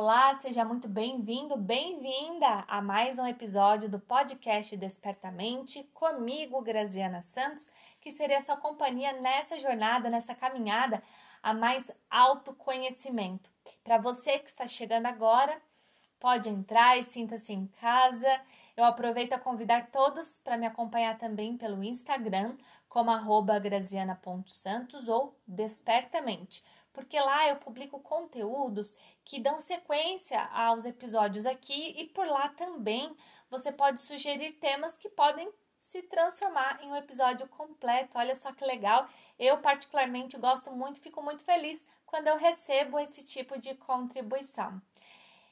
Olá, seja muito bem-vindo, bem-vinda a mais um episódio do podcast Despertamente, comigo, Graziana Santos, que seria sua companhia nessa jornada, nessa caminhada a mais autoconhecimento. Para você que está chegando agora, pode entrar e sinta-se em casa. Eu aproveito a convidar todos para me acompanhar também pelo Instagram, como graziana.santos ou Despertamente porque lá eu publico conteúdos que dão sequência aos episódios aqui e por lá também você pode sugerir temas que podem se transformar em um episódio completo. Olha só que legal! Eu, particularmente, gosto muito, fico muito feliz quando eu recebo esse tipo de contribuição.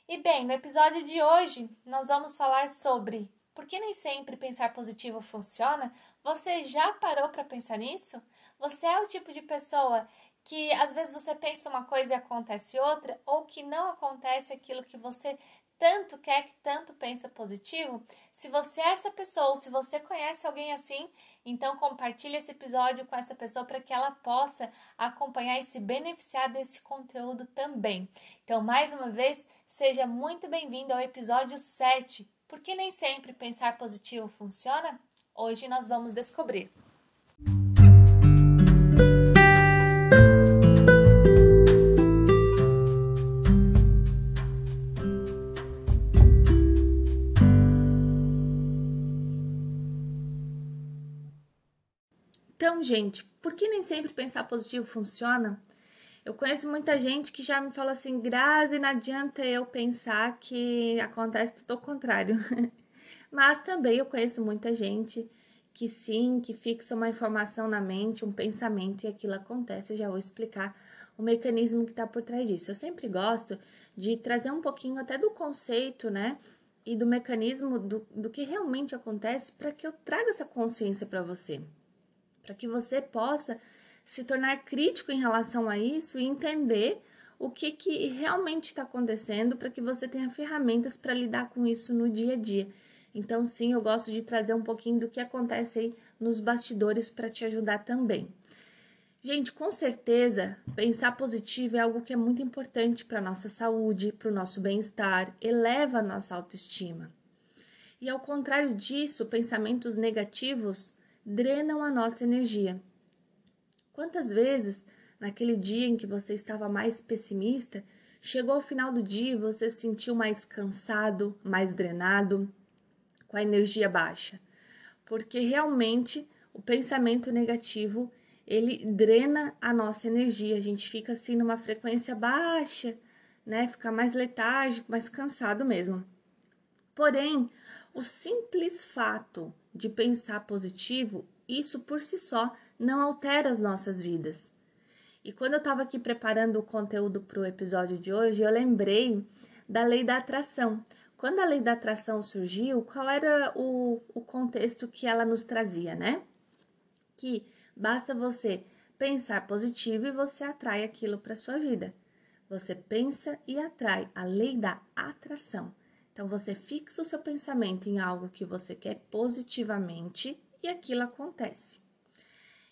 E bem, no episódio de hoje, nós vamos falar sobre por que nem sempre pensar positivo funciona. Você já parou para pensar nisso? Você é o tipo de pessoa que às vezes você pensa uma coisa e acontece outra, ou que não acontece aquilo que você tanto quer, que tanto pensa positivo. Se você é essa pessoa, ou se você conhece alguém assim, então compartilhe esse episódio com essa pessoa para que ela possa acompanhar e se beneficiar desse conteúdo também. Então, mais uma vez, seja muito bem-vindo ao episódio 7. Porque nem sempre pensar positivo funciona? Hoje nós vamos descobrir. Então, gente, por que nem sempre pensar positivo funciona? Eu conheço muita gente que já me fala assim, Grazi, não adianta eu pensar que acontece tudo ao contrário. Mas também eu conheço muita gente que sim, que fixa uma informação na mente, um pensamento e aquilo acontece. Eu já vou explicar o mecanismo que está por trás disso. Eu sempre gosto de trazer um pouquinho até do conceito, né? E do mecanismo do, do que realmente acontece para que eu traga essa consciência para você para que você possa se tornar crítico em relação a isso e entender o que, que realmente está acontecendo para que você tenha ferramentas para lidar com isso no dia a dia. Então, sim, eu gosto de trazer um pouquinho do que acontece aí nos bastidores para te ajudar também. Gente, com certeza, pensar positivo é algo que é muito importante para a nossa saúde, para o nosso bem-estar, eleva a nossa autoestima. E ao contrário disso, pensamentos negativos drenam a nossa energia. Quantas vezes, naquele dia em que você estava mais pessimista, chegou ao final do dia e você se sentiu mais cansado, mais drenado, com a energia baixa? Porque realmente o pensamento negativo ele drena a nossa energia, a gente fica assim numa frequência baixa, né? Fica mais letárgico, mais cansado mesmo. Porém, o simples fato de pensar positivo, isso por si só não altera as nossas vidas. E quando eu estava aqui preparando o conteúdo para o episódio de hoje, eu lembrei da lei da atração. Quando a lei da atração surgiu, qual era o, o contexto que ela nos trazia, né? Que basta você pensar positivo e você atrai aquilo para sua vida. Você pensa e atrai a lei da atração. Então você fixa o seu pensamento em algo que você quer positivamente e aquilo acontece.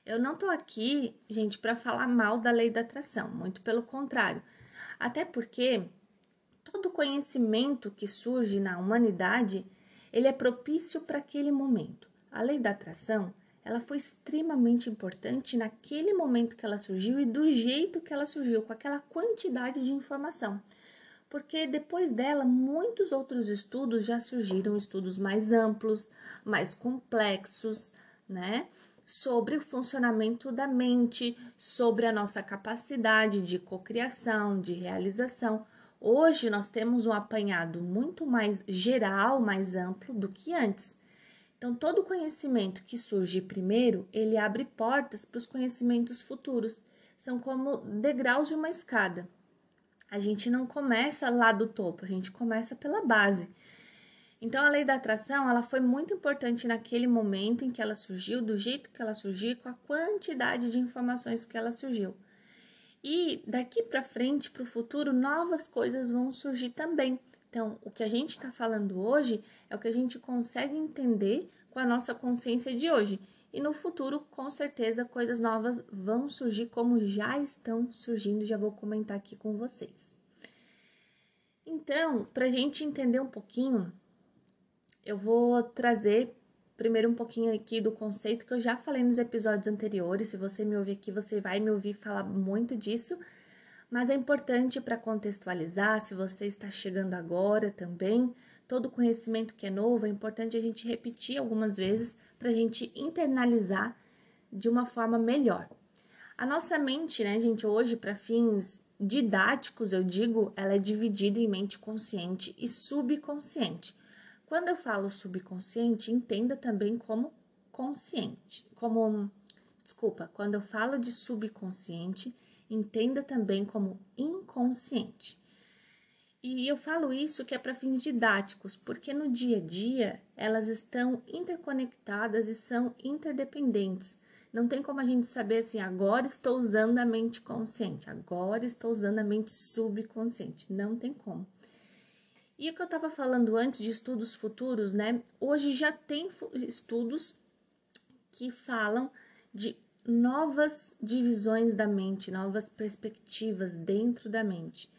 Eu não tô aqui, gente, para falar mal da lei da atração, muito pelo contrário. Até porque todo conhecimento que surge na humanidade, ele é propício para aquele momento. A lei da atração, ela foi extremamente importante naquele momento que ela surgiu e do jeito que ela surgiu, com aquela quantidade de informação porque depois dela muitos outros estudos já surgiram, estudos mais amplos, mais complexos, né? Sobre o funcionamento da mente, sobre a nossa capacidade de cocriação, de realização. Hoje nós temos um apanhado muito mais geral, mais amplo do que antes. Então, todo conhecimento que surge primeiro, ele abre portas para os conhecimentos futuros. São como degraus de uma escada a gente não começa lá do topo, a gente começa pela base. Então a lei da atração, ela foi muito importante naquele momento em que ela surgiu, do jeito que ela surgiu, com a quantidade de informações que ela surgiu. E daqui para frente, para o futuro, novas coisas vão surgir também. Então, o que a gente está falando hoje é o que a gente consegue entender com a nossa consciência de hoje. E no futuro, com certeza, coisas novas vão surgir, como já estão surgindo, já vou comentar aqui com vocês. Então, para a gente entender um pouquinho, eu vou trazer primeiro um pouquinho aqui do conceito que eu já falei nos episódios anteriores. Se você me ouvir aqui, você vai me ouvir falar muito disso. Mas é importante para contextualizar, se você está chegando agora também, todo conhecimento que é novo, é importante a gente repetir algumas vezes para a gente internalizar de uma forma melhor. A nossa mente, né, gente, hoje, para fins didáticos, eu digo, ela é dividida em mente consciente e subconsciente. Quando eu falo subconsciente, entenda também como consciente, como desculpa, quando eu falo de subconsciente, entenda também como inconsciente. E eu falo isso que é para fins didáticos, porque no dia a dia elas estão interconectadas e são interdependentes. Não tem como a gente saber assim, agora estou usando a mente consciente, agora estou usando a mente subconsciente. Não tem como. E o que eu estava falando antes de estudos futuros, né? Hoje já tem estudos que falam de novas divisões da mente, novas perspectivas dentro da mente.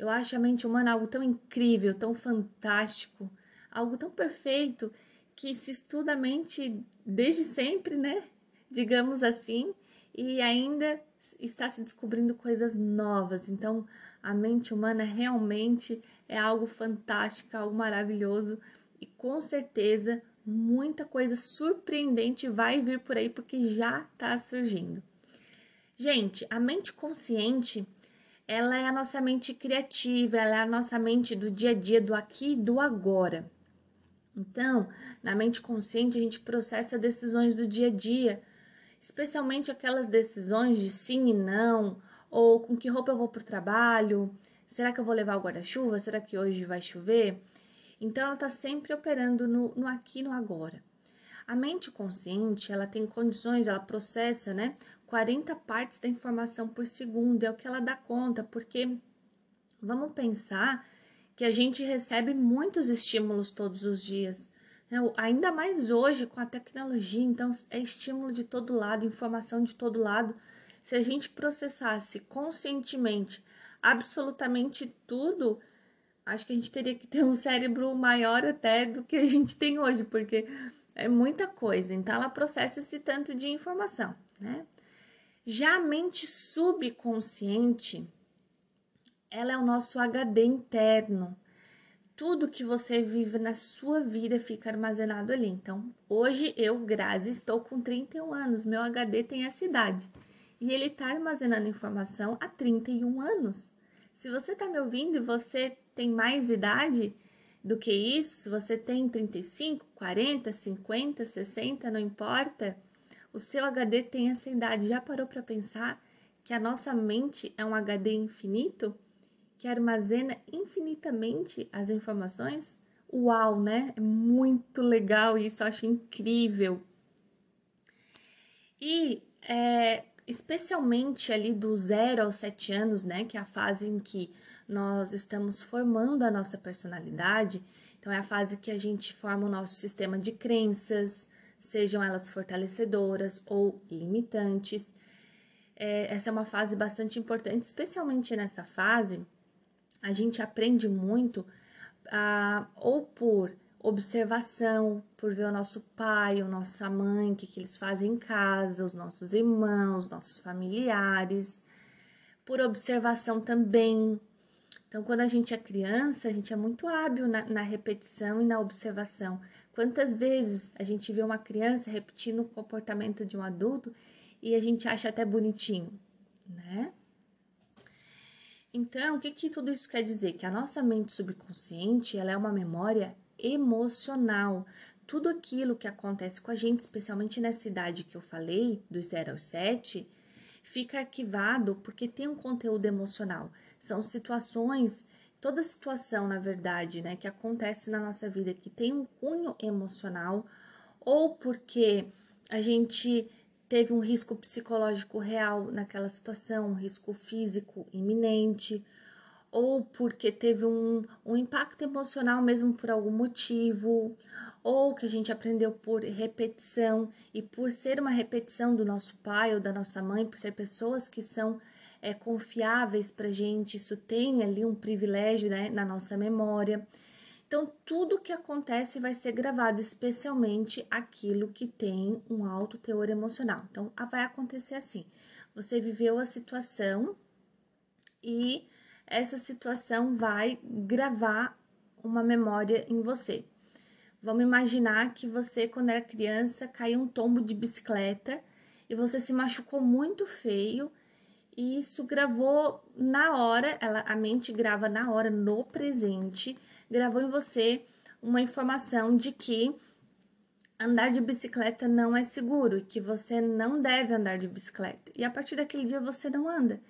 Eu acho a mente humana algo tão incrível, tão fantástico, algo tão perfeito que se estuda a mente desde sempre, né? Digamos assim, e ainda está se descobrindo coisas novas. Então, a mente humana realmente é algo fantástico, algo maravilhoso e com certeza muita coisa surpreendente vai vir por aí porque já está surgindo. Gente, a mente consciente, ela é a nossa mente criativa, ela é a nossa mente do dia a dia, do aqui e do agora. Então, na mente consciente, a gente processa decisões do dia a dia, especialmente aquelas decisões de sim e não, ou com que roupa eu vou para o trabalho, Será que eu vou levar o guarda-chuva? Será que hoje vai chover? Então, ela está sempre operando no, no aqui e no agora. A mente consciente, ela tem condições, ela processa, né? 40 partes da informação por segundo, é o que ela dá conta, porque vamos pensar que a gente recebe muitos estímulos todos os dias, né? ainda mais hoje com a tecnologia, então é estímulo de todo lado, informação de todo lado. Se a gente processasse conscientemente absolutamente tudo, acho que a gente teria que ter um cérebro maior até do que a gente tem hoje, porque é muita coisa. Então ela processa esse tanto de informação, né? Já a mente subconsciente, ela é o nosso HD interno. Tudo que você vive na sua vida fica armazenado ali. Então, hoje eu, Grazi, estou com 31 anos, meu HD tem essa idade e ele está armazenando informação há 31 anos. Se você está me ouvindo e você tem mais idade do que isso, se você tem 35, 40, 50, 60, não importa, o seu HD tem essa idade. Já parou para pensar que a nossa mente é um HD infinito que armazena infinitamente as informações? Uau, né? É muito legal isso, eu acho incrível. E é, especialmente ali do zero aos sete anos, né, que é a fase em que nós estamos formando a nossa personalidade. Então, é a fase que a gente forma o nosso sistema de crenças, sejam elas fortalecedoras ou limitantes. É, essa é uma fase bastante importante, especialmente nessa fase, a gente aprende muito ah, ou por observação, por ver o nosso pai, a nossa mãe, o que, que eles fazem em casa, os nossos irmãos, nossos familiares, por observação também. Então, quando a gente é criança, a gente é muito hábil na, na repetição e na observação. Quantas vezes a gente vê uma criança repetindo o comportamento de um adulto e a gente acha até bonitinho, né? Então, o que, que tudo isso quer dizer? Que a nossa mente subconsciente ela é uma memória emocional. Tudo aquilo que acontece com a gente, especialmente nessa idade que eu falei, dos 0 aos 7, fica arquivado porque tem um conteúdo emocional. São situações, toda situação, na verdade, né, que acontece na nossa vida que tem um cunho emocional, ou porque a gente teve um risco psicológico real naquela situação, um risco físico iminente, ou porque teve um, um impacto emocional mesmo por algum motivo, ou que a gente aprendeu por repetição e por ser uma repetição do nosso pai ou da nossa mãe, por ser pessoas que são é, confiáveis para gente, isso tem ali um privilégio né, na nossa memória. Então, tudo que acontece vai ser gravado, especialmente aquilo que tem um alto teor emocional. Então, vai acontecer assim: você viveu a situação e essa situação vai gravar uma memória em você. Vamos imaginar que você, quando era criança, caiu um tombo de bicicleta e você se machucou muito feio e isso gravou na hora, ela, a mente grava na hora, no presente, gravou em você uma informação de que andar de bicicleta não é seguro que você não deve andar de bicicleta. E a partir daquele dia você não anda.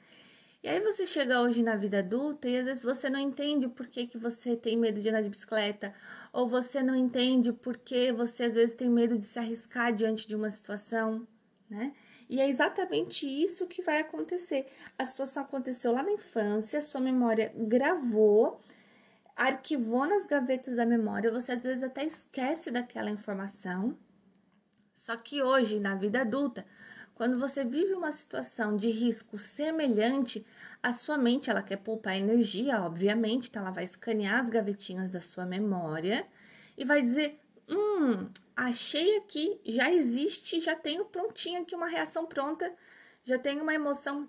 E aí você chega hoje na vida adulta e às vezes você não entende por que, que você tem medo de andar de bicicleta, ou você não entende por que você às vezes tem medo de se arriscar diante de uma situação, né? E é exatamente isso que vai acontecer. A situação aconteceu lá na infância, sua memória gravou, arquivou nas gavetas da memória, você às vezes até esquece daquela informação. Só que hoje, na vida adulta, quando você vive uma situação de risco semelhante, a sua mente ela quer poupar energia, obviamente, então ela vai escanear as gavetinhas da sua memória e vai dizer: "Hum, achei aqui, já existe, já tenho prontinho aqui uma reação pronta, já tenho uma emoção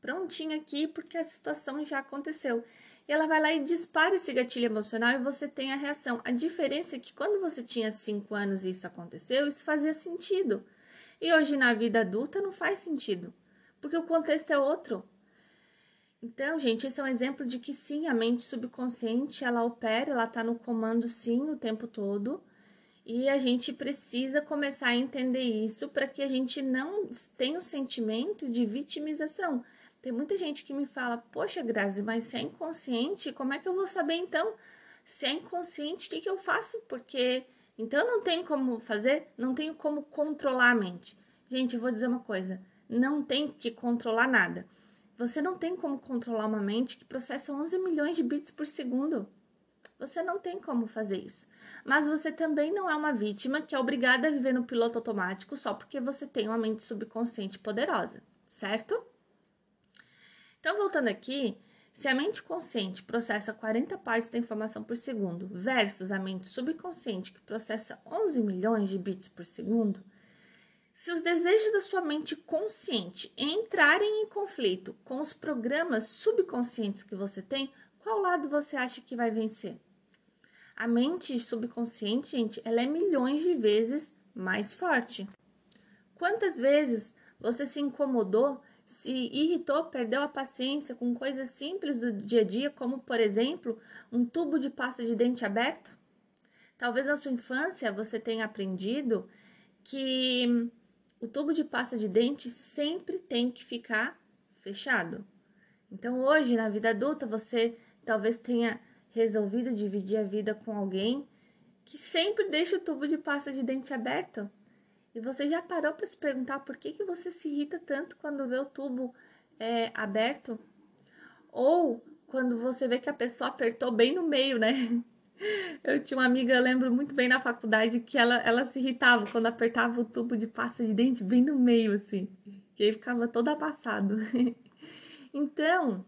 prontinha aqui porque a situação já aconteceu". E ela vai lá e dispara esse gatilho emocional e você tem a reação. A diferença é que quando você tinha 5 anos e isso aconteceu, isso fazia sentido. E hoje na vida adulta não faz sentido, porque o contexto é outro. Então, gente, esse é um exemplo de que sim, a mente subconsciente, ela opera, ela tá no comando sim o tempo todo. E a gente precisa começar a entender isso para que a gente não tenha o um sentimento de vitimização. Tem muita gente que me fala: Poxa, Grazi, mas se é inconsciente, como é que eu vou saber então? Se é inconsciente, o que, que eu faço? Porque então não tem como fazer, não tenho como controlar a mente. Gente, eu vou dizer uma coisa, não tem que controlar nada. Você não tem como controlar uma mente que processa 11 milhões de bits por segundo. Você não tem como fazer isso. Mas você também não é uma vítima que é obrigada a viver no piloto automático só porque você tem uma mente subconsciente poderosa, certo? Então, voltando aqui, se a mente consciente processa 40 partes da informação por segundo versus a mente subconsciente que processa 11 milhões de bits por segundo, se os desejos da sua mente consciente entrarem em conflito com os programas subconscientes que você tem, qual lado você acha que vai vencer? A mente subconsciente, gente, ela é milhões de vezes mais forte. Quantas vezes você se incomodou se irritou, perdeu a paciência com coisas simples do dia a dia, como, por exemplo, um tubo de pasta de dente aberto? Talvez na sua infância você tenha aprendido que o tubo de pasta de dente sempre tem que ficar fechado. Então, hoje, na vida adulta, você talvez tenha resolvido dividir a vida com alguém que sempre deixa o tubo de pasta de dente aberto. E você já parou para se perguntar por que, que você se irrita tanto quando vê o tubo é, aberto? Ou quando você vê que a pessoa apertou bem no meio, né? Eu tinha uma amiga, eu lembro muito bem na faculdade, que ela, ela se irritava quando apertava o tubo de pasta de dente bem no meio, assim. E aí ficava todo amassado. então,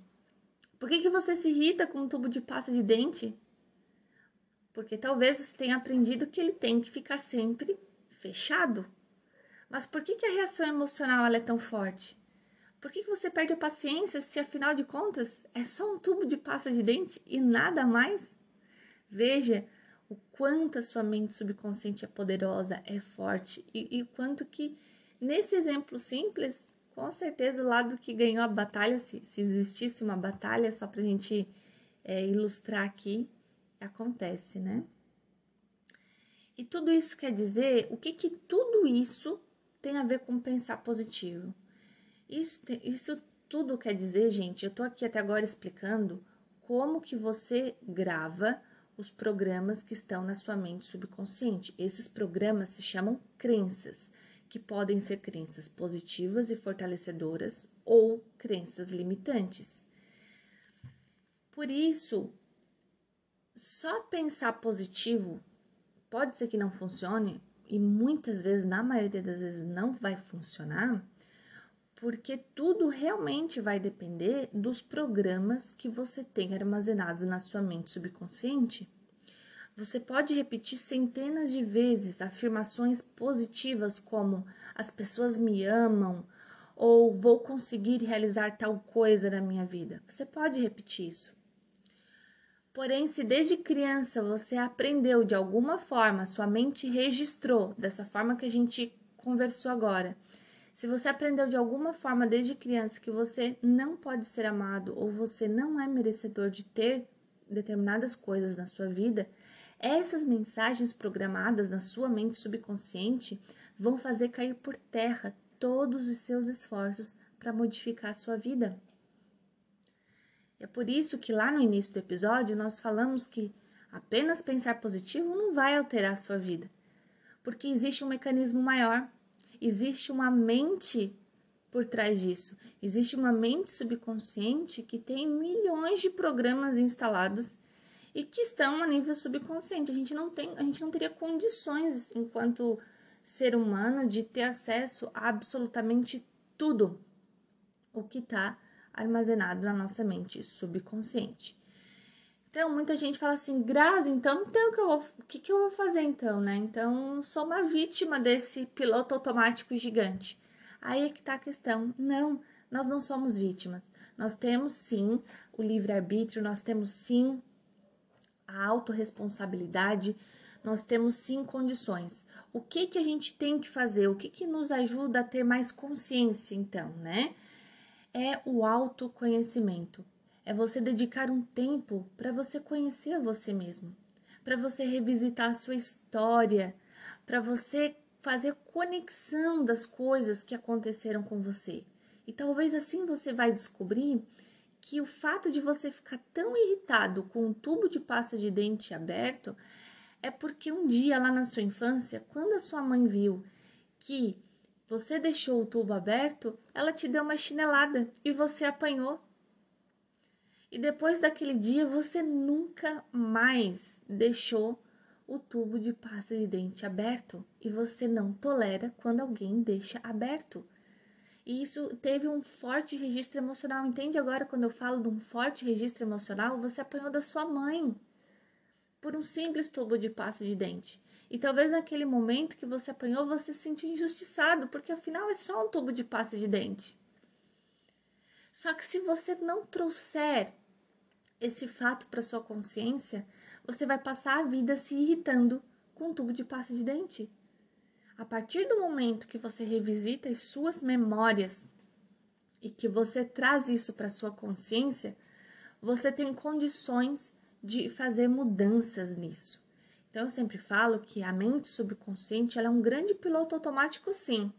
por que, que você se irrita com um tubo de pasta de dente? Porque talvez você tenha aprendido que ele tem que ficar sempre fechado. Mas por que, que a reação emocional é tão forte? Por que, que você perde a paciência se, afinal de contas, é só um tubo de pasta de dente e nada mais? Veja o quanto a sua mente subconsciente é poderosa, é forte e, e o quanto que, nesse exemplo simples, com certeza o lado que ganhou a batalha, se, se existisse uma batalha, só para a gente é, ilustrar aqui, acontece, né? E tudo isso quer dizer o que, que tudo isso tem a ver com pensar positivo. Isso, isso tudo quer dizer, gente, eu tô aqui até agora explicando como que você grava os programas que estão na sua mente subconsciente. Esses programas se chamam crenças, que podem ser crenças positivas e fortalecedoras ou crenças limitantes. Por isso, só pensar positivo pode ser que não funcione e muitas vezes, na maioria das vezes, não vai funcionar, porque tudo realmente vai depender dos programas que você tem armazenados na sua mente subconsciente. Você pode repetir centenas de vezes afirmações positivas como as pessoas me amam ou vou conseguir realizar tal coisa na minha vida. Você pode repetir isso. Porém, se desde criança você aprendeu de alguma forma, sua mente registrou dessa forma que a gente conversou agora. Se você aprendeu de alguma forma desde criança que você não pode ser amado ou você não é merecedor de ter determinadas coisas na sua vida, essas mensagens programadas na sua mente subconsciente vão fazer cair por terra todos os seus esforços para modificar a sua vida. É por isso que lá no início do episódio nós falamos que apenas pensar positivo não vai alterar a sua vida, porque existe um mecanismo maior, existe uma mente por trás disso. Existe uma mente subconsciente que tem milhões de programas instalados e que estão a nível subconsciente. A gente não tem, a gente não teria condições enquanto ser humano de ter acesso a absolutamente tudo o que está armazenado na nossa mente subconsciente. Então, muita gente fala assim, Grazi, então não tem o que eu vou, o que, que eu vou fazer então, né? Então, sou uma vítima desse piloto automático gigante. Aí é que tá a questão. Não, nós não somos vítimas. Nós temos sim o livre-arbítrio, nós temos sim a autorresponsabilidade, nós temos sim condições. O que que a gente tem que fazer? O que que nos ajuda a ter mais consciência, então, né? é o autoconhecimento. É você dedicar um tempo para você conhecer você mesmo, para você revisitar a sua história, para você fazer conexão das coisas que aconteceram com você. E talvez assim você vai descobrir que o fato de você ficar tão irritado com um tubo de pasta de dente aberto é porque um dia lá na sua infância, quando a sua mãe viu que você deixou o tubo aberto, ela te deu uma chinelada e você apanhou. E depois daquele dia você nunca mais deixou o tubo de pasta de dente aberto e você não tolera quando alguém deixa aberto. E isso teve um forte registro emocional. Entende agora quando eu falo de um forte registro emocional? Você apanhou da sua mãe por um simples tubo de pasta de dente. E talvez naquele momento que você apanhou, você se sentiu injustiçado, porque afinal é só um tubo de pasta de dente. Só que se você não trouxer esse fato para sua consciência, você vai passar a vida se irritando com um tubo de pasta de dente. A partir do momento que você revisita as suas memórias e que você traz isso para sua consciência, você tem condições de fazer mudanças nisso. Então, eu sempre falo que a mente subconsciente é um grande piloto automático, sim,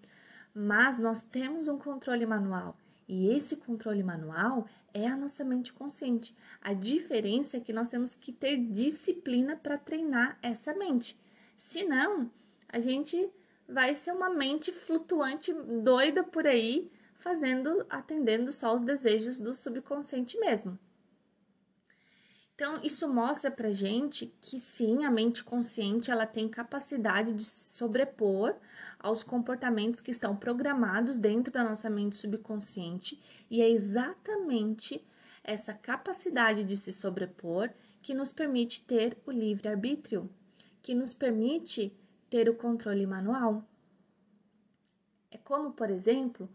mas nós temos um controle manual e esse controle manual é a nossa mente consciente. A diferença é que nós temos que ter disciplina para treinar essa mente. Senão, a gente vai ser uma mente flutuante doida por aí, fazendo, atendendo só os desejos do subconsciente mesmo. Então, isso mostra pra gente que sim, a mente consciente ela tem capacidade de se sobrepor aos comportamentos que estão programados dentro da nossa mente subconsciente, e é exatamente essa capacidade de se sobrepor que nos permite ter o livre-arbítrio, que nos permite ter o controle manual. É como, por exemplo,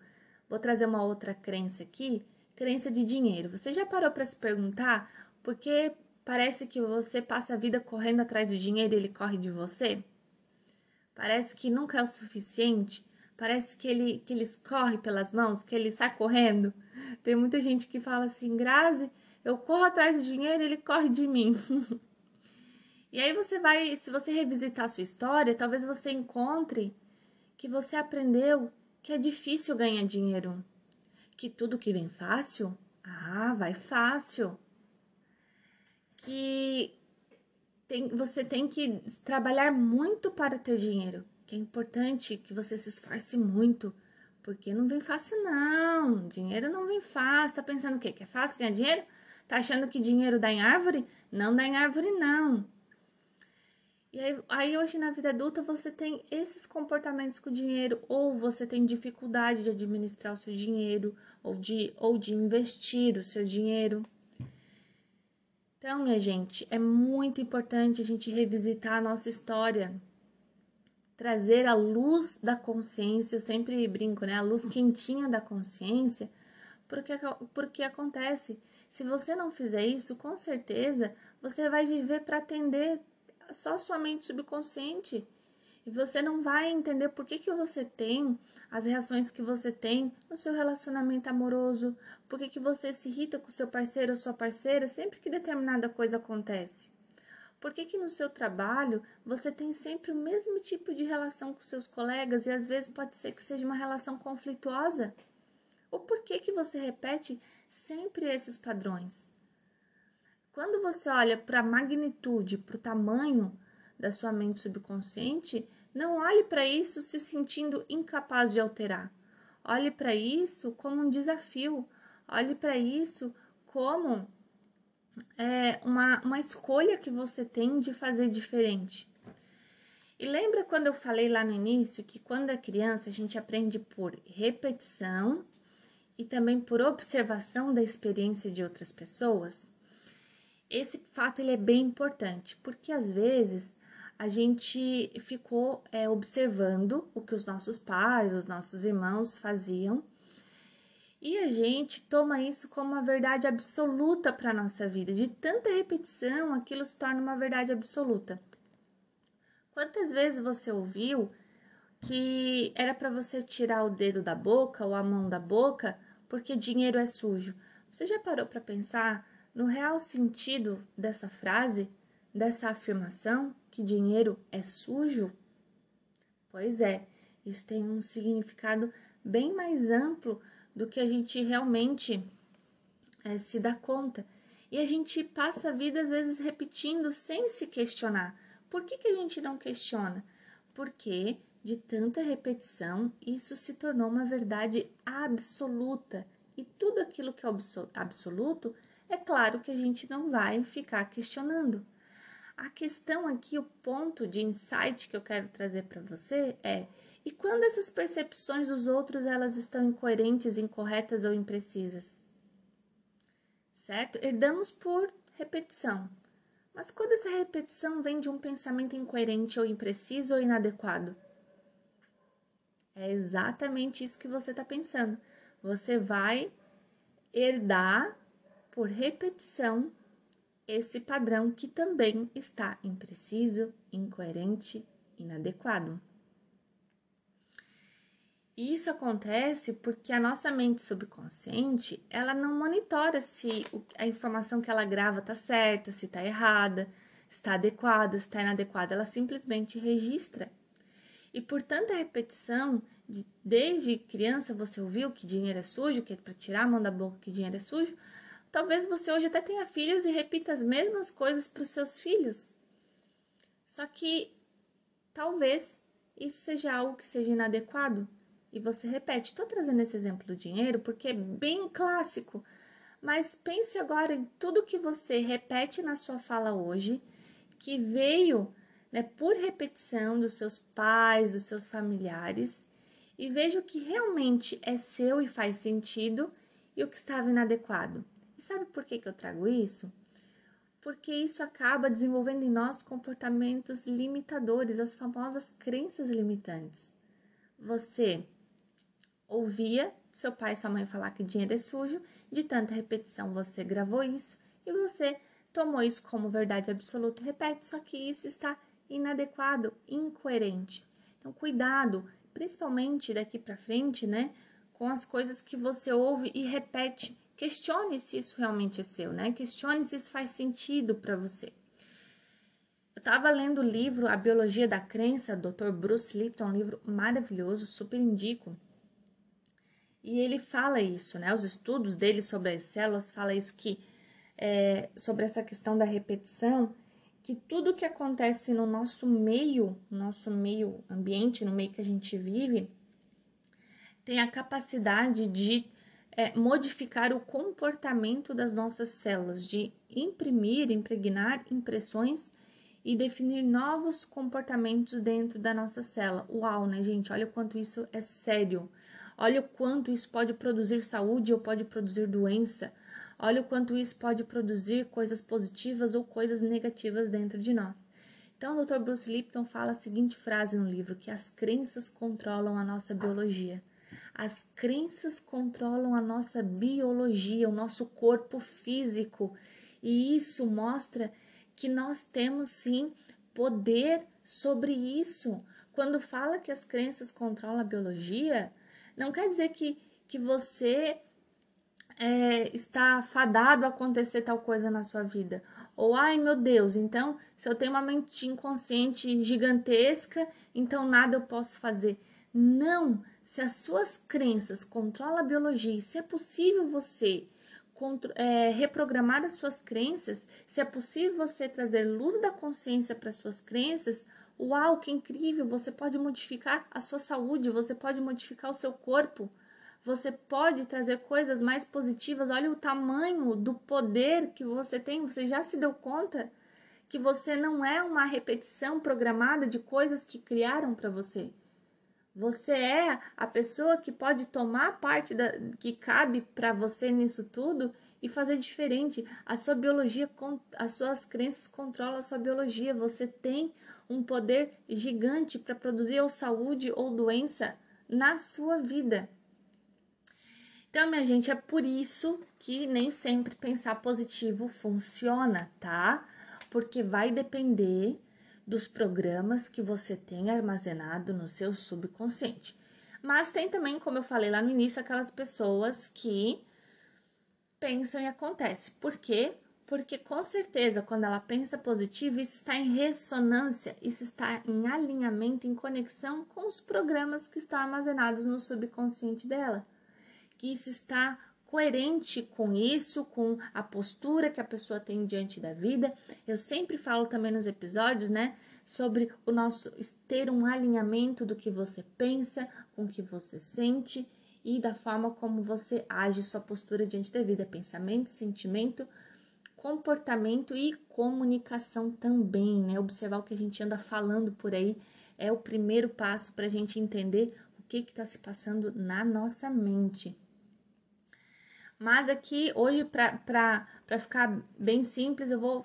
vou trazer uma outra crença aqui, crença de dinheiro. Você já parou para se perguntar porque parece que você passa a vida correndo atrás do dinheiro e ele corre de você? Parece que nunca é o suficiente? Parece que ele, que ele escorre pelas mãos, que ele sai correndo? Tem muita gente que fala assim, Grazi, eu corro atrás do dinheiro e ele corre de mim. e aí você vai, se você revisitar a sua história, talvez você encontre que você aprendeu que é difícil ganhar dinheiro. Que tudo que vem fácil, ah, vai fácil que tem, você tem que trabalhar muito para ter dinheiro. Que é importante que você se esforce muito, porque não vem fácil não. Dinheiro não vem fácil. Tá pensando o quê? Que é fácil ganhar dinheiro? Tá achando que dinheiro dá em árvore? Não dá em árvore não. E aí, aí, hoje na vida adulta você tem esses comportamentos com o dinheiro, ou você tem dificuldade de administrar o seu dinheiro, ou de, ou de investir o seu dinheiro. Então, minha gente, é muito importante a gente revisitar a nossa história, trazer a luz da consciência, eu sempre brinco, né? A luz quentinha da consciência, porque, porque acontece. Se você não fizer isso, com certeza você vai viver para atender só sua mente subconsciente. E você não vai entender por que, que você tem as reações que você tem no seu relacionamento amoroso, por que, que você se irrita com seu parceiro ou sua parceira sempre que determinada coisa acontece. Por que, que no seu trabalho você tem sempre o mesmo tipo de relação com seus colegas e às vezes pode ser que seja uma relação conflituosa? Ou por que, que você repete sempre esses padrões? Quando você olha para a magnitude, para o tamanho da sua mente subconsciente, não olhe para isso se sentindo incapaz de alterar. Olhe para isso como um desafio. Olhe para isso como é, uma, uma escolha que você tem de fazer diferente. E lembra quando eu falei lá no início que quando é criança a gente aprende por repetição e também por observação da experiência de outras pessoas? Esse fato ele é bem importante, porque às vezes a gente ficou é, observando o que os nossos pais, os nossos irmãos faziam, e a gente toma isso como uma verdade absoluta para a nossa vida. De tanta repetição, aquilo se torna uma verdade absoluta. Quantas vezes você ouviu que era para você tirar o dedo da boca ou a mão da boca porque dinheiro é sujo? Você já parou para pensar no real sentido dessa frase, dessa afirmação, que dinheiro é sujo? Pois é, isso tem um significado bem mais amplo do que a gente realmente é, se dá conta. E a gente passa a vida às vezes repetindo sem se questionar. Por que, que a gente não questiona? Porque de tanta repetição isso se tornou uma verdade absoluta. E tudo aquilo que é absoluto é claro que a gente não vai ficar questionando. A questão aqui, o ponto de insight que eu quero trazer para você é: e quando essas percepções dos outros elas estão incoerentes, incorretas ou imprecisas? Certo? Herdamos por repetição. Mas quando essa repetição vem de um pensamento incoerente ou impreciso ou inadequado? É exatamente isso que você está pensando. Você vai herdar por repetição esse padrão que também está impreciso, incoerente, inadequado. E isso acontece porque a nossa mente subconsciente, ela não monitora se a informação que ela grava está certa, se está errada, está adequada, está inadequada, ela simplesmente registra. E por tanta repetição, de, desde criança você ouviu que dinheiro é sujo, que é para tirar a mão da boca que dinheiro é sujo, Talvez você hoje até tenha filhos e repita as mesmas coisas para os seus filhos. Só que talvez isso seja algo que seja inadequado e você repete. Estou trazendo esse exemplo do dinheiro porque é bem clássico, mas pense agora em tudo que você repete na sua fala hoje, que veio né, por repetição dos seus pais, dos seus familiares, e veja o que realmente é seu e faz sentido e o que estava inadequado. E sabe por que, que eu trago isso? Porque isso acaba desenvolvendo em nós comportamentos limitadores, as famosas crenças limitantes. Você ouvia seu pai e sua mãe falar que dinheiro é sujo, de tanta repetição você gravou isso e você tomou isso como verdade absoluta. Repete, só que isso está inadequado, incoerente. Então, cuidado, principalmente daqui para frente, né, com as coisas que você ouve e repete Questione se isso realmente é seu, né? Questione se isso faz sentido para você. Eu estava lendo o livro A Biologia da Crença, Dr. Bruce Lipton, um livro maravilhoso, super indico. E ele fala isso, né? Os estudos dele sobre as células fala isso que é, sobre essa questão da repetição, que tudo que acontece no nosso meio, no nosso meio ambiente, no meio que a gente vive, tem a capacidade de é, modificar o comportamento das nossas células, de imprimir, impregnar impressões e definir novos comportamentos dentro da nossa célula. Uau, né, gente? Olha o quanto isso é sério. Olha o quanto isso pode produzir saúde ou pode produzir doença. Olha o quanto isso pode produzir coisas positivas ou coisas negativas dentro de nós. Então, o Dr. Bruce Lipton fala a seguinte frase no livro: que as crenças controlam a nossa biologia. As crenças controlam a nossa biologia, o nosso corpo físico. E isso mostra que nós temos sim poder sobre isso. Quando fala que as crenças controlam a biologia, não quer dizer que, que você é, está fadado a acontecer tal coisa na sua vida. Ou, ai meu Deus, então se eu tenho uma mente inconsciente gigantesca, então nada eu posso fazer. Não, se as suas crenças controlam a biologia e se é possível você é, reprogramar as suas crenças, se é possível você trazer luz da consciência para suas crenças, uau, que incrível! Você pode modificar a sua saúde, você pode modificar o seu corpo, você pode trazer coisas mais positivas. Olha o tamanho do poder que você tem. Você já se deu conta que você não é uma repetição programada de coisas que criaram para você? Você é a pessoa que pode tomar parte da, que cabe para você nisso tudo e fazer diferente. A sua biologia, as suas crenças controlam a sua biologia. Você tem um poder gigante para produzir ou saúde ou doença na sua vida. Então, minha gente, é por isso que nem sempre pensar positivo funciona, tá? Porque vai depender dos programas que você tem armazenado no seu subconsciente. Mas tem também, como eu falei lá no início, aquelas pessoas que pensam e acontece. Por quê? Porque com certeza, quando ela pensa positivo, isso está em ressonância, isso está em alinhamento, em conexão com os programas que estão armazenados no subconsciente dela. Que isso está coerente com isso, com a postura que a pessoa tem diante da vida. Eu sempre falo também nos episódios, né, sobre o nosso ter um alinhamento do que você pensa, com o que você sente e da forma como você age, sua postura diante da vida, pensamento, sentimento, comportamento e comunicação também, né? Observar o que a gente anda falando por aí é o primeiro passo para a gente entender o que está se passando na nossa mente. Mas aqui, hoje, para ficar bem simples, eu vou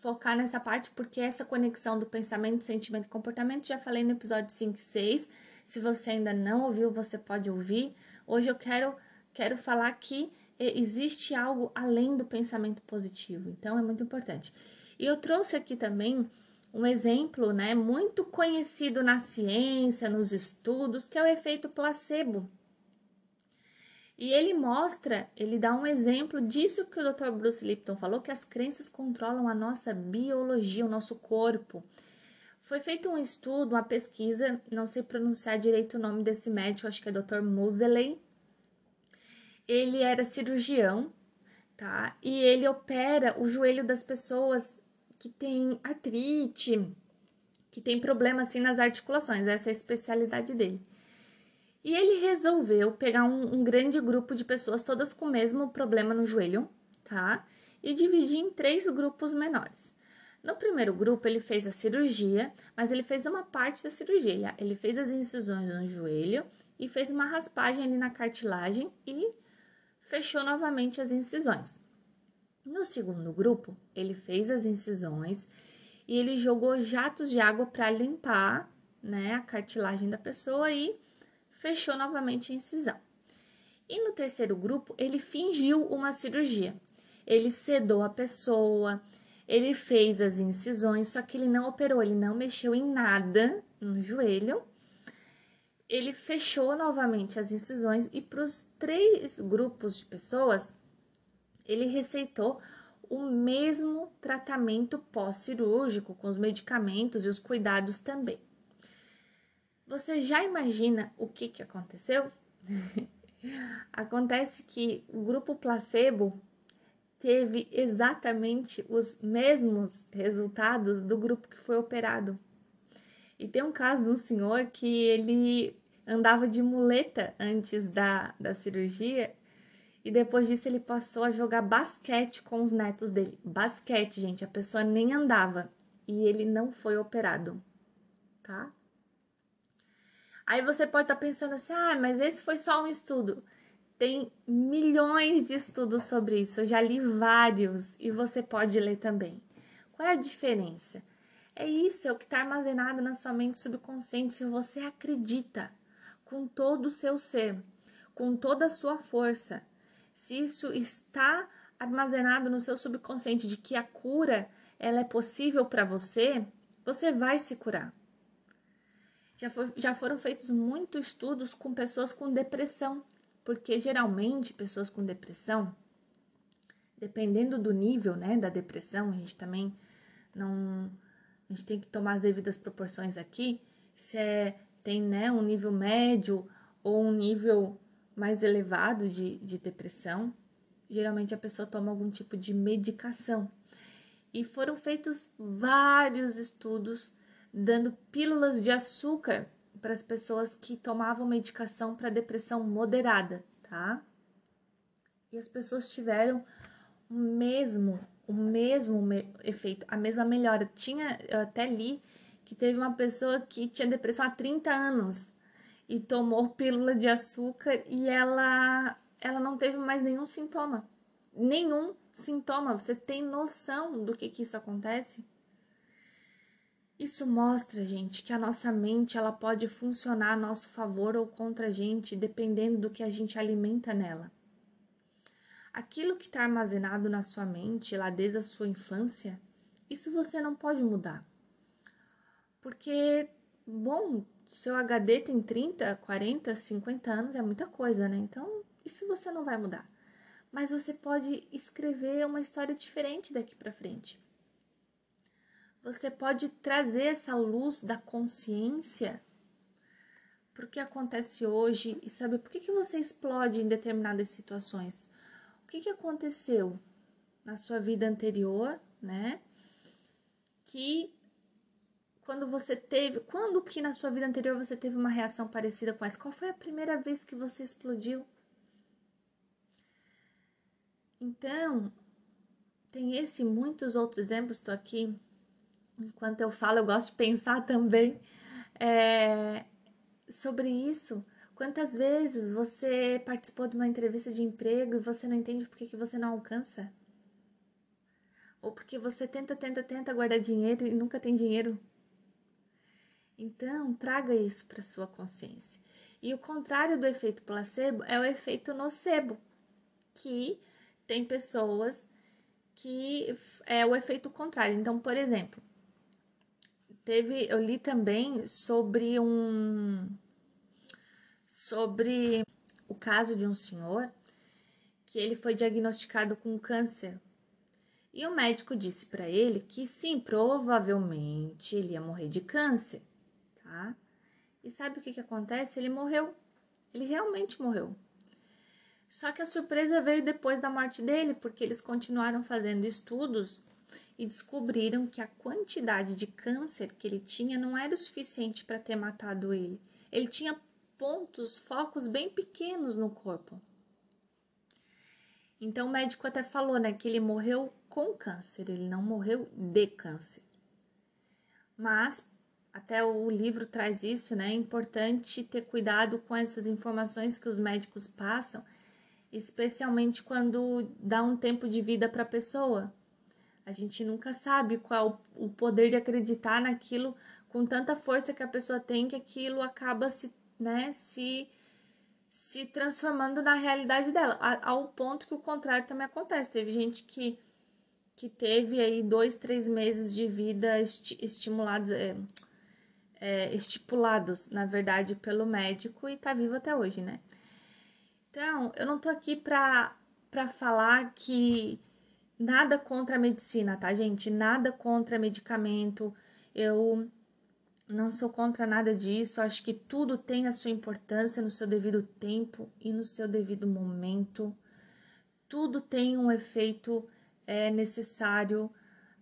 focar nessa parte porque essa conexão do pensamento, sentimento e comportamento já falei no episódio 5 e 6. Se você ainda não ouviu, você pode ouvir. Hoje eu quero, quero falar que existe algo além do pensamento positivo, então é muito importante. E eu trouxe aqui também um exemplo, né, muito conhecido na ciência, nos estudos, que é o efeito placebo. E ele mostra, ele dá um exemplo disso que o Dr. Bruce Lipton falou, que as crenças controlam a nossa biologia, o nosso corpo. Foi feito um estudo, uma pesquisa, não sei pronunciar direito o nome desse médico, acho que é Dr. Moseley. Ele era cirurgião, tá? E ele opera o joelho das pessoas que têm artrite, que tem problema assim nas articulações, essa é a especialidade dele. E ele resolveu pegar um, um grande grupo de pessoas, todas com o mesmo problema no joelho, tá? E dividir em três grupos menores. No primeiro grupo, ele fez a cirurgia, mas ele fez uma parte da cirurgia. Ele fez as incisões no joelho e fez uma raspagem ali na cartilagem e fechou novamente as incisões. No segundo grupo, ele fez as incisões e ele jogou jatos de água para limpar né, a cartilagem da pessoa e fechou novamente a incisão. E no terceiro grupo, ele fingiu uma cirurgia. Ele sedou a pessoa, ele fez as incisões, só que ele não operou, ele não mexeu em nada no joelho. Ele fechou novamente as incisões e para os três grupos de pessoas, ele receitou o mesmo tratamento pós-cirúrgico, com os medicamentos e os cuidados também. Você já imagina o que, que aconteceu? Acontece que o grupo placebo teve exatamente os mesmos resultados do grupo que foi operado. E tem um caso de um senhor que ele andava de muleta antes da, da cirurgia e depois disso ele passou a jogar basquete com os netos dele. Basquete, gente, a pessoa nem andava. e ele não foi operado, tá? Aí você pode estar tá pensando assim: ah, mas esse foi só um estudo. Tem milhões de estudos sobre isso, eu já li vários e você pode ler também. Qual é a diferença? É isso, é o que está armazenado na sua mente subconsciente. Se você acredita com todo o seu ser, com toda a sua força, se isso está armazenado no seu subconsciente de que a cura ela é possível para você, você vai se curar. Já, foi, já foram feitos muitos estudos com pessoas com depressão, porque geralmente pessoas com depressão, dependendo do nível né, da depressão, a gente também não. A gente tem que tomar as devidas proporções aqui. Se é, tem né, um nível médio ou um nível mais elevado de, de depressão, geralmente a pessoa toma algum tipo de medicação. E foram feitos vários estudos dando pílulas de açúcar para as pessoas que tomavam medicação para depressão moderada, tá? E as pessoas tiveram o mesmo, o mesmo efeito, a mesma melhora. Tinha, eu até li que teve uma pessoa que tinha depressão há 30 anos e tomou pílula de açúcar e ela ela não teve mais nenhum sintoma. Nenhum sintoma. Você tem noção do que que isso acontece? Isso mostra, gente, que a nossa mente ela pode funcionar a nosso favor ou contra a gente, dependendo do que a gente alimenta nela. Aquilo que está armazenado na sua mente lá desde a sua infância, isso você não pode mudar. Porque, bom, seu HD tem 30, 40, 50 anos, é muita coisa, né? Então, isso você não vai mudar. Mas você pode escrever uma história diferente daqui para frente você pode trazer essa luz da consciência para o que acontece hoje e saber por que, que você explode em determinadas situações. O que, que aconteceu na sua vida anterior, né? Que quando você teve, quando que na sua vida anterior você teve uma reação parecida com essa? Qual foi a primeira vez que você explodiu? Então, tem esse e muitos outros exemplos, estou aqui enquanto eu falo, eu gosto de pensar também é, sobre isso. Quantas vezes você participou de uma entrevista de emprego e você não entende por que, que você não alcança? Ou porque você tenta, tenta, tenta guardar dinheiro e nunca tem dinheiro? Então, traga isso para sua consciência. E o contrário do efeito placebo é o efeito nocebo, que tem pessoas que é o efeito contrário. Então, por exemplo, Teve, eu li também sobre um sobre o caso de um senhor que ele foi diagnosticado com câncer. E o médico disse para ele que sim, provavelmente ele ia morrer de câncer, tá? E sabe o que que acontece? Ele morreu. Ele realmente morreu. Só que a surpresa veio depois da morte dele, porque eles continuaram fazendo estudos e descobriram que a quantidade de câncer que ele tinha não era o suficiente para ter matado ele. Ele tinha pontos, focos bem pequenos no corpo. Então o médico até falou, né, que ele morreu com câncer, ele não morreu de câncer. Mas até o livro traz isso, né? É importante ter cuidado com essas informações que os médicos passam, especialmente quando dá um tempo de vida para a pessoa. A gente nunca sabe qual o poder de acreditar naquilo com tanta força que a pessoa tem que aquilo acaba se, né, se se transformando na realidade dela, ao ponto que o contrário também acontece. Teve gente que, que teve aí dois, três meses de vida esti estimulados, é, é, estipulados, na verdade, pelo médico e tá vivo até hoje, né? Então, eu não tô aqui pra, pra falar que Nada contra a medicina, tá, gente? Nada contra medicamento. Eu não sou contra nada disso. Acho que tudo tem a sua importância no seu devido tempo e no seu devido momento. Tudo tem um efeito é, necessário.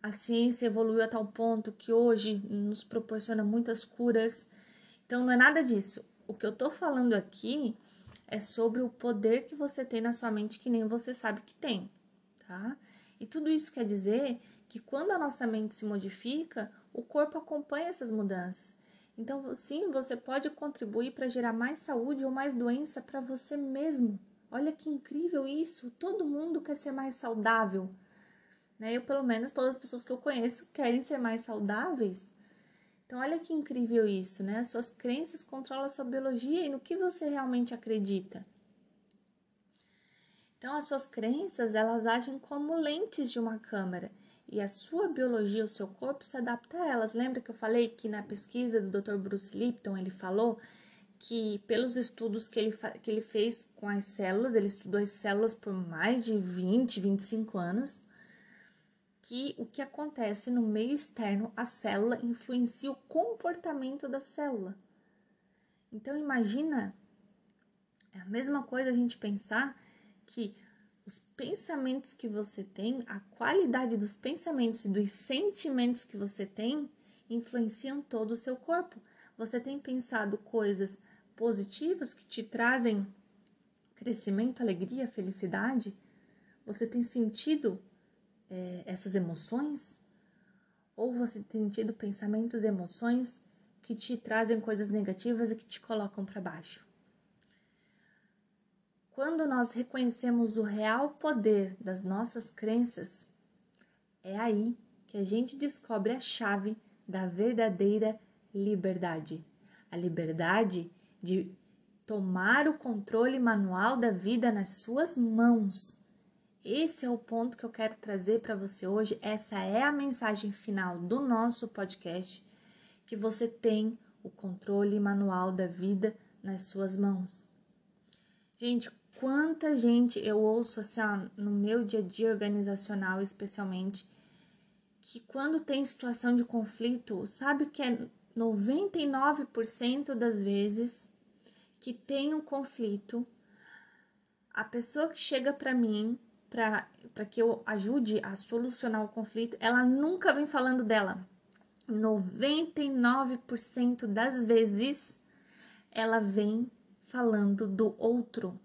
A ciência evoluiu a tal ponto que hoje nos proporciona muitas curas. Então, não é nada disso. O que eu tô falando aqui é sobre o poder que você tem na sua mente que nem você sabe que tem, tá? E tudo isso quer dizer que quando a nossa mente se modifica, o corpo acompanha essas mudanças. Então, sim, você pode contribuir para gerar mais saúde ou mais doença para você mesmo. Olha que incrível isso! Todo mundo quer ser mais saudável. Né? Eu, pelo menos, todas as pessoas que eu conheço querem ser mais saudáveis. Então, olha que incrível isso, né? As suas crenças controlam a sua biologia e no que você realmente acredita. Então, as suas crenças, elas agem como lentes de uma câmera e a sua biologia, o seu corpo se adapta a elas. Lembra que eu falei que na pesquisa do Dr. Bruce Lipton ele falou que pelos estudos que ele, que ele fez com as células, ele estudou as células por mais de 20, 25 anos, que o que acontece no meio externo, a célula influencia o comportamento da célula. Então imagina, é a mesma coisa a gente pensar os pensamentos que você tem, a qualidade dos pensamentos e dos sentimentos que você tem influenciam todo o seu corpo. Você tem pensado coisas positivas que te trazem crescimento, alegria, felicidade? Você tem sentido é, essas emoções? Ou você tem tido pensamentos, emoções que te trazem coisas negativas e que te colocam para baixo? Quando nós reconhecemos o real poder das nossas crenças, é aí que a gente descobre a chave da verdadeira liberdade. A liberdade de tomar o controle manual da vida nas suas mãos. Esse é o ponto que eu quero trazer para você hoje. Essa é a mensagem final do nosso podcast, que você tem o controle manual da vida nas suas mãos. Gente, quanta gente eu ouço assim, ó, no meu dia a dia organizacional, especialmente, que quando tem situação de conflito, sabe que é 99% das vezes que tem um conflito, a pessoa que chega para mim para que eu ajude a solucionar o conflito, ela nunca vem falando dela. 99% das vezes ela vem falando do outro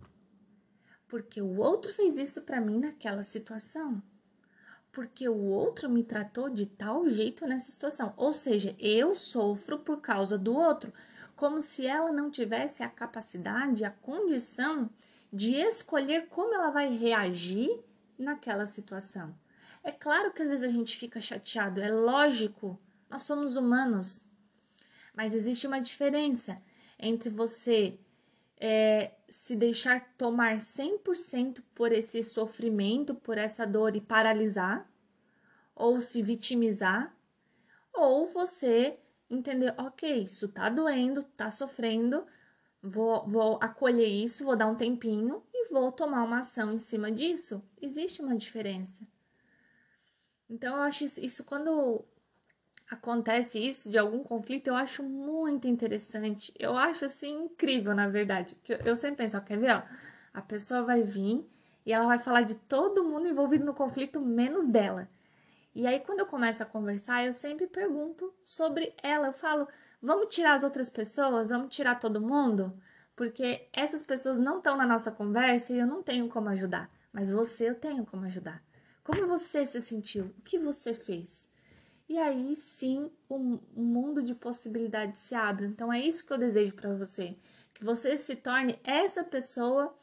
porque o outro fez isso para mim naquela situação. Porque o outro me tratou de tal jeito nessa situação. Ou seja, eu sofro por causa do outro, como se ela não tivesse a capacidade, a condição de escolher como ela vai reagir naquela situação. É claro que às vezes a gente fica chateado, é lógico, nós somos humanos. Mas existe uma diferença entre você é, se deixar tomar 100% por esse sofrimento, por essa dor e paralisar, ou se vitimizar, ou você entender, ok, isso tá doendo, tá sofrendo, vou, vou acolher isso, vou dar um tempinho e vou tomar uma ação em cima disso. Existe uma diferença. Então, eu acho isso, isso quando acontece isso de algum conflito, eu acho muito interessante. Eu acho assim incrível, na verdade. Eu, eu sempre penso, ó, quer ver? Ó, a pessoa vai vir e ela vai falar de todo mundo envolvido no conflito, menos dela. E aí, quando eu começo a conversar, eu sempre pergunto sobre ela. Eu falo, vamos tirar as outras pessoas? Vamos tirar todo mundo? Porque essas pessoas não estão na nossa conversa e eu não tenho como ajudar. Mas você eu tenho como ajudar. Como você se sentiu? O que você fez? E aí sim um, mundo de possibilidades se abre. Então é isso que eu desejo para você, que você se torne essa pessoa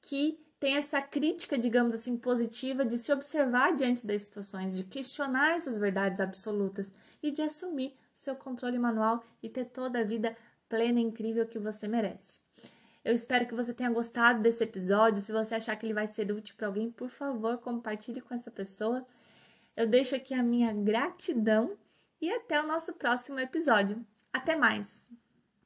que tem essa crítica, digamos assim, positiva de se observar diante das situações, de questionar essas verdades absolutas e de assumir seu controle manual e ter toda a vida plena e incrível que você merece. Eu espero que você tenha gostado desse episódio. Se você achar que ele vai ser útil para alguém, por favor, compartilhe com essa pessoa. Eu deixo aqui a minha gratidão e até o nosso próximo episódio. Até mais!